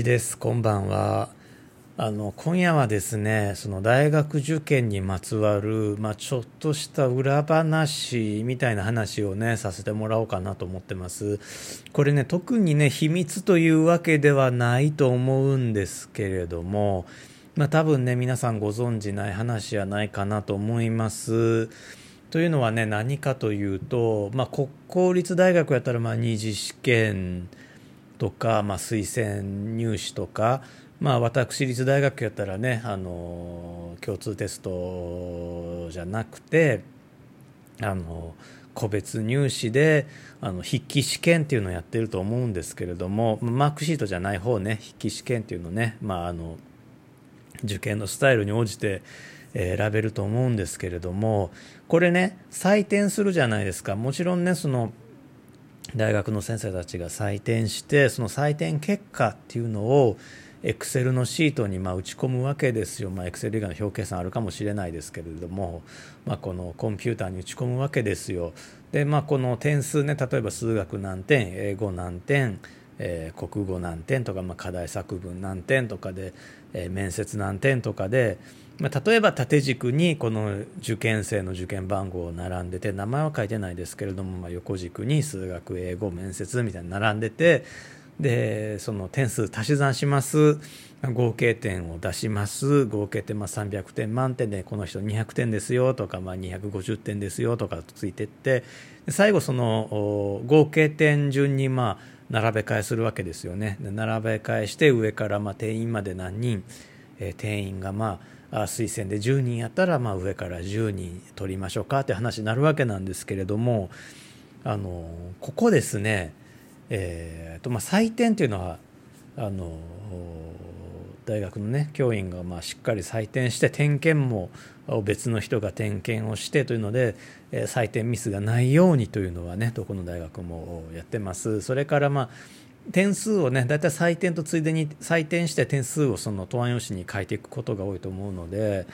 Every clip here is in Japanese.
です。こんばんは。あの今夜はですねその大学受験にまつわる、まあ、ちょっとした裏話みたいな話をねさせてもらおうかなと思ってます。これね特にね秘密というわけではないと思うんですけれどもまあ、多分ね皆さんご存じない話じゃないかなと思います。というのはね何かというと、まあ、国公立大学やったらまあ二次試験とか、まあ、推薦入試とか、まあ、私立大学やったらねあの共通テストじゃなくてあの個別入試であの筆記試験っていうのをやってると思うんですけれどもマークシートじゃない方ね筆記試験っていうのね、まあ、あの受験のスタイルに応じて選べると思うんですけれどもこれね採点するじゃないですか。もちろんねその大学の先生たちが採点してその採点結果っていうのをエクセルのシートにま打ち込むわけですよ、ま、エクセル以外の表計算あるかもしれないですけれども、まあ、このコンピューターに打ち込むわけですよ。で、まあ、この点数ね例えば数学何点英語何点えー、国語何点とか、まあ、課題作文何点とかで、えー、面接何点とかで、まあ、例えば縦軸にこの受験生の受験番号を並んでて名前は書いてないですけれども、まあ、横軸に数学英語面接みたいに並んでてでその点数足し算します。合計点を出します。合計点まあ300点満点でこの人200点ですよとか、まあ、250点ですよとかついてって最後その合計点順にまあ並べ替えするわけですよね。並べ替えして上からまあ定員まで何人、えー、定員がまあ推薦で10人やったらまあ上から10人取りましょうかって話になるわけなんですけれどもあのここですね、えーとまあ、採点というのはあの大学のね教員がまあしっかり採点して点検も別の人が点検をしてというので採点ミスがないようにというのはねどこの大学もやってます。それからまあ点数をね大体採点とついでに採点して点数をその答案用紙に書いていくことが多いと思うので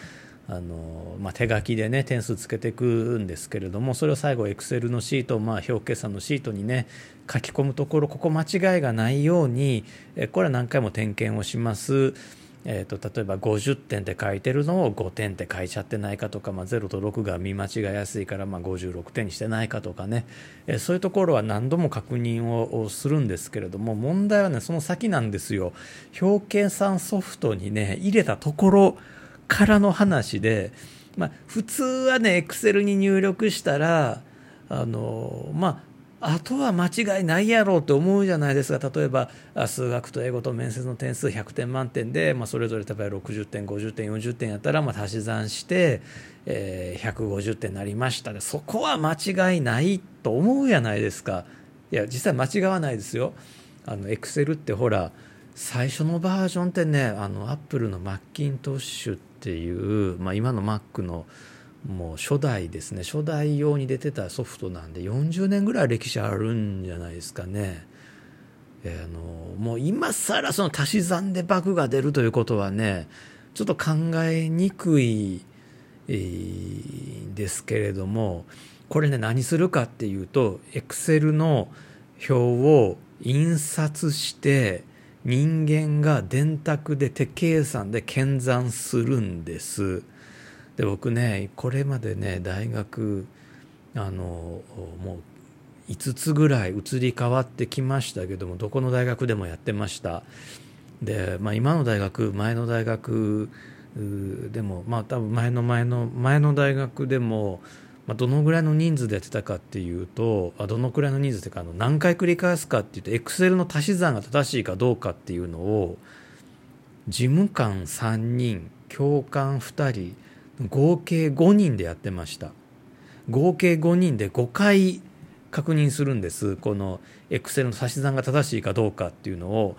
あの、まあ、手書きでね点数つけていくんですけれどもそれを最後エクセルのシート、まあ、表計算のシートにね書き込むところここ間違いがないようにこれは何回も点検をします。えーと、例えば50点って書いてるのを5点って書いちゃってないかとか、まあ、0と6が見間違いやすいからまあ56点にしてないかとかね、えー、そういうところは何度も確認をするんですけれども問題はねその先なんですよ。表計算ソフトにね入れたところからの話で、まあ、普通はねエクセルに入力したらあのまああとは間違いないやろうと思うじゃないですか。例えば数学と英語と面接の点数100点満点で、まあ、それぞれ例えば60点50点40点やったらまあ足し算して、えー、150点になりましたでそこは間違いないと思うじゃないですか。いや実際間違わないですよ。あのエクセルってほら最初のバージョンってねあのアップルのマッキントッシュっていう、まあ、今の Mac のもう初代ですね初代用に出てたソフトなんで40年ぐらい歴史あるんじゃないですかね。えー、あのもう今更その足し算でバグが出るということはねちょっと考えにくい、えー、ですけれどもこれね何するかっていうと Excel の表を印刷して人間が電卓で手計算で検算するんです。で僕ねこれまでね大学あのもう5つぐらい移り変わってきましたけどもどこの大学でもやってました。で、まあ、今の大学前の大学でもまあ多分前の前の前の大学でも、まあ、どのぐらいの人数でやってたかっていうとあどのくらいの人数っていうかあの何回繰り返すかっていうとエクセルの足し算が正しいかどうかっていうのを事務官3人教官2人合計5人でやってました。合計5人で5回確認するんです。このエクセルの足し算が正しいかどうかっていうのを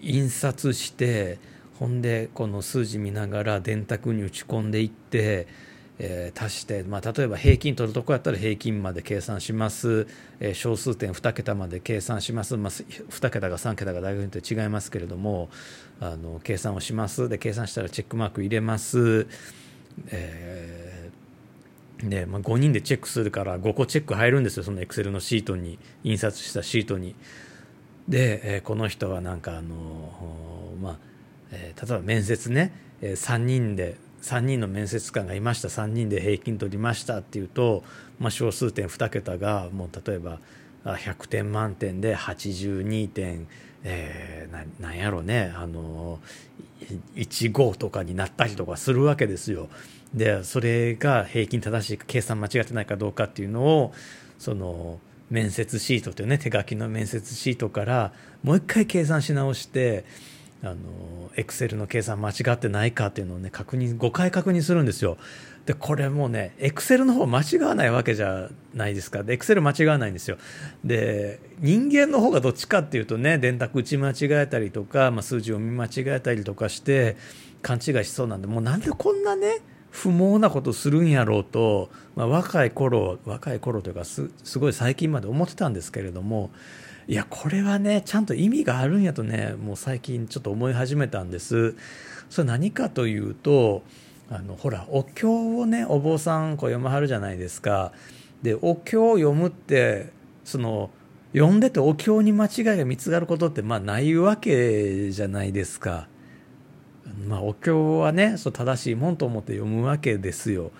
印刷してほんでこの数字見ながら電卓に打ち込んでいって、えー、足して、まあ、例えば平均取るとこやったら平均まで計算します、えー、小数点2桁まで計算します、まあ、2桁が3桁が大学によって違いますけれどもあの計算をします。で計算したらチェックマーク入れます。えー、で、まあ、5人でチェックするから5個チェック入るんですよ。そのエクセルのシートに印刷したシートに。で、えー、この人はなんかあのまあえー、例えば面接ね、えー、3人で3人の面接官がいました。3人で平均取りましたっていうと、まあ、小数点2桁がもう例えば100点満点で82点、えー、ななんやろうねあの1号とかになったりとかするわけですよ。でそれが平均正しい計算間違ってないかどうかっていうのをその面接シートというね手書きの面接シートからもう一回計算し直してあのエクセルの計算間違ってないかっていうのをね確認5回確認するんですよ。でこれもねエクセルの方間違わないわけじゃないですか。エクセル間違わないんですよ。で人間の方がどっちかっていうとね電卓打ち間違えたりとか、まあ、数字を見間違えたりとかして勘違いしそうなんでもうなんでこんなね不毛なことするんやろうと、まあ、若い頃若い頃というかすごい最近まで思ってたんですけれどもいやこれはねちゃんと意味があるんやとねもう最近ちょっと思い始めたんですそれ何かというとあのほらお経をねお坊さんこう読まはるじゃないですかでお経を読むってその読んでてお経に間違いが見つかることってまあないわけじゃないですか。まあ、お経はねそう正しいもんと思って読むわけですよ。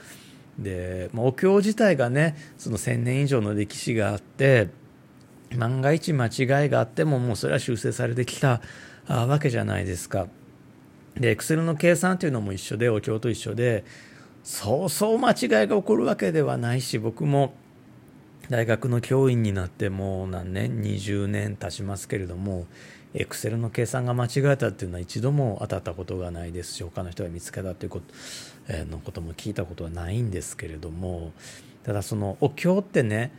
で、まあ、お経自体がねその1,000年以上の歴史があって万が一間違いがあってももうそれは修正されてきたわけじゃないですか。でエクセルの計算というのも一緒でお経と一緒でそうそう間違いが起こるわけではないし僕も大学の教員になってもう何年20年経ちますけれどもエクセルの計算が間違えたっていうのは一度も当たったことがないですし他の人が見つけたっていうこと,、えのことも聞いたことはないんですけれどもただそのお経ってね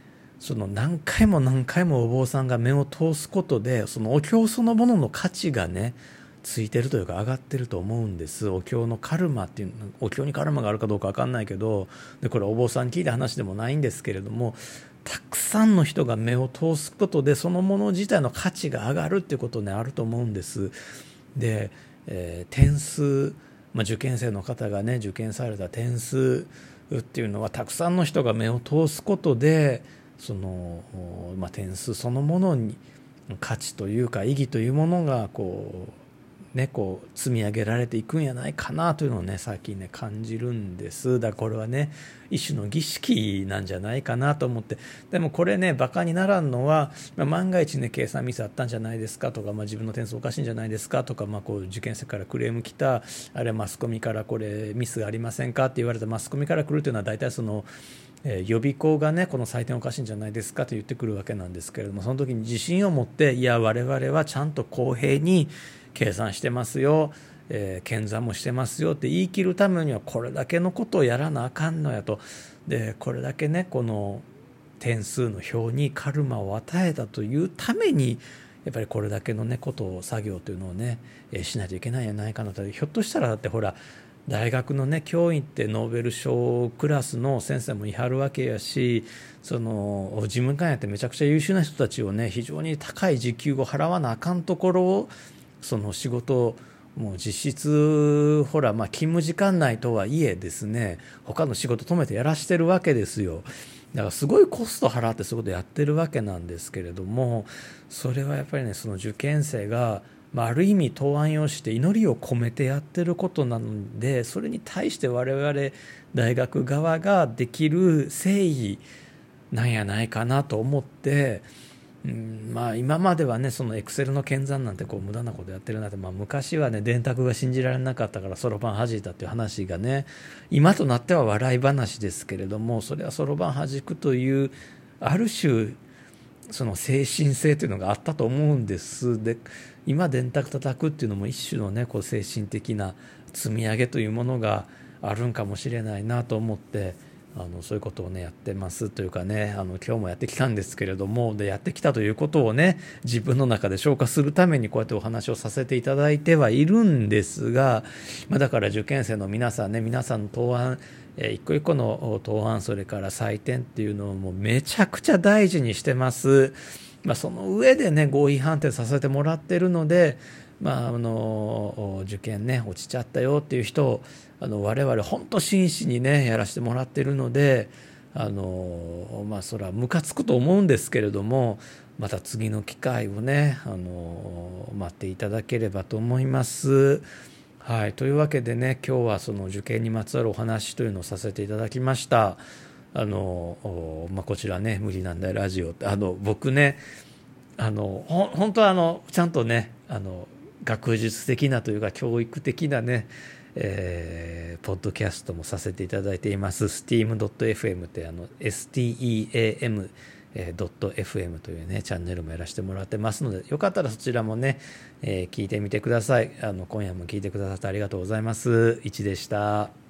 その何回も何回もお坊さんが目を通すことでそのお経そのものの価値がねついてるというか上がってると思うんです。お経のカルマっていうお経にカルマがあるかどうか分かんないけどでこれお坊さんに聞いた話でもないんですけれどもたくさんの人が目を通すことでそのもの自体の価値が上がるっていうことねあると思うんです。で、えー、点数、まあ、受験生の方がね受験された点数っていうのはたくさんの人が目を通すことでその、まあ、点数そのものに価値というか意義というものがこうね、こう積み上げられていくんやないかなというのをね最近ね感じるんです。だからこれはね一種の儀式なんじゃないかなと思って。でもこれねバカにならんのは、まあ、万が一ね計算ミスあったんじゃないですかとか、まあ、自分の点数おかしいんじゃないですかとか、まあ、こう受験生からクレーム来たあれマスコミからこれミスがありませんかって言われたマスコミから来るというのは大体そのえ予備校がねこの採点おかしいんじゃないですかと言ってくるわけなんですけれどもその時に自信を持っていや我々はちゃんと公平に計算してますよ、えー、検査もしてますよって言い切るためにはこれだけのことをやらなあかんのやと。でこれだけねこの点数の表にカルマを与えたというためにやっぱりこれだけのねことを作業というのをね、えー、しないといけないんじゃないかなと。ひょっとしたらだってほら大学のね教員ってノーベル賞クラスの先生もいはるわけやしその事務官やってめちゃくちゃ優秀な人たちをね非常に高い時給を払わなあかんところをその仕事をもう実質ほらまあ勤務時間内とはいえですね他の仕事止めてやらしてるわけですよ。だからすごいコスト払ってそういうことやってるわけなんですけれどもそれはやっぱりねその受験生がまあ、ある意味答案用紙で祈りを込めてやってることなのでそれに対して我々大学側ができる誠意なんやないかなと思ってうんまあ、今まではねそのエクセルの検算なんてこう無駄なことやってるなって、まあ、昔はね電卓が信じられなかったからそろばん弾いたっていう話がね今となっては笑い話ですけれどもそれはそろばん弾くというある種その精神性というのがあったと思うんです。で今電卓叩くっていうのも一種のねこう精神的な積み上げというものがあるんかもしれないなと思って。あのそういうことをねやってますというかねあの今日もやってきたんですけれどもでやってきたということをね自分の中で消化するためにこうやってお話をさせていただいてはいるんですが、まあ、だから受験生の皆さんね皆さんの答案え一個一個の答案それから採点っていうのをもうめちゃくちゃ大事にしてます。まあ、その上でね合否判定させてもらってるのでまあ、あの受験ね落ちちゃったよっていう人をあの我々本当真摯にねやらせてもらってるのであのまあそれはムカつくと思うんですけれどもまた次の機会をねあの待っていただければと思います。はい、というわけでね今日はその受験にまつわるお話というのをさせていただきました。あのまあ、こちらね「無理なんだよラジオ」ってあの僕ねあのほ本当はあのちゃんとねあの学術的なというか教育的なねえー、ポッドキャストもさせていただいています。steam.fm ってあの steam .fm というねチャンネルもやらせてもらってますのでよかったらそちらもね、えー、聞いてみてください。あの今夜も聞いてくださってありがとうございます。1でした。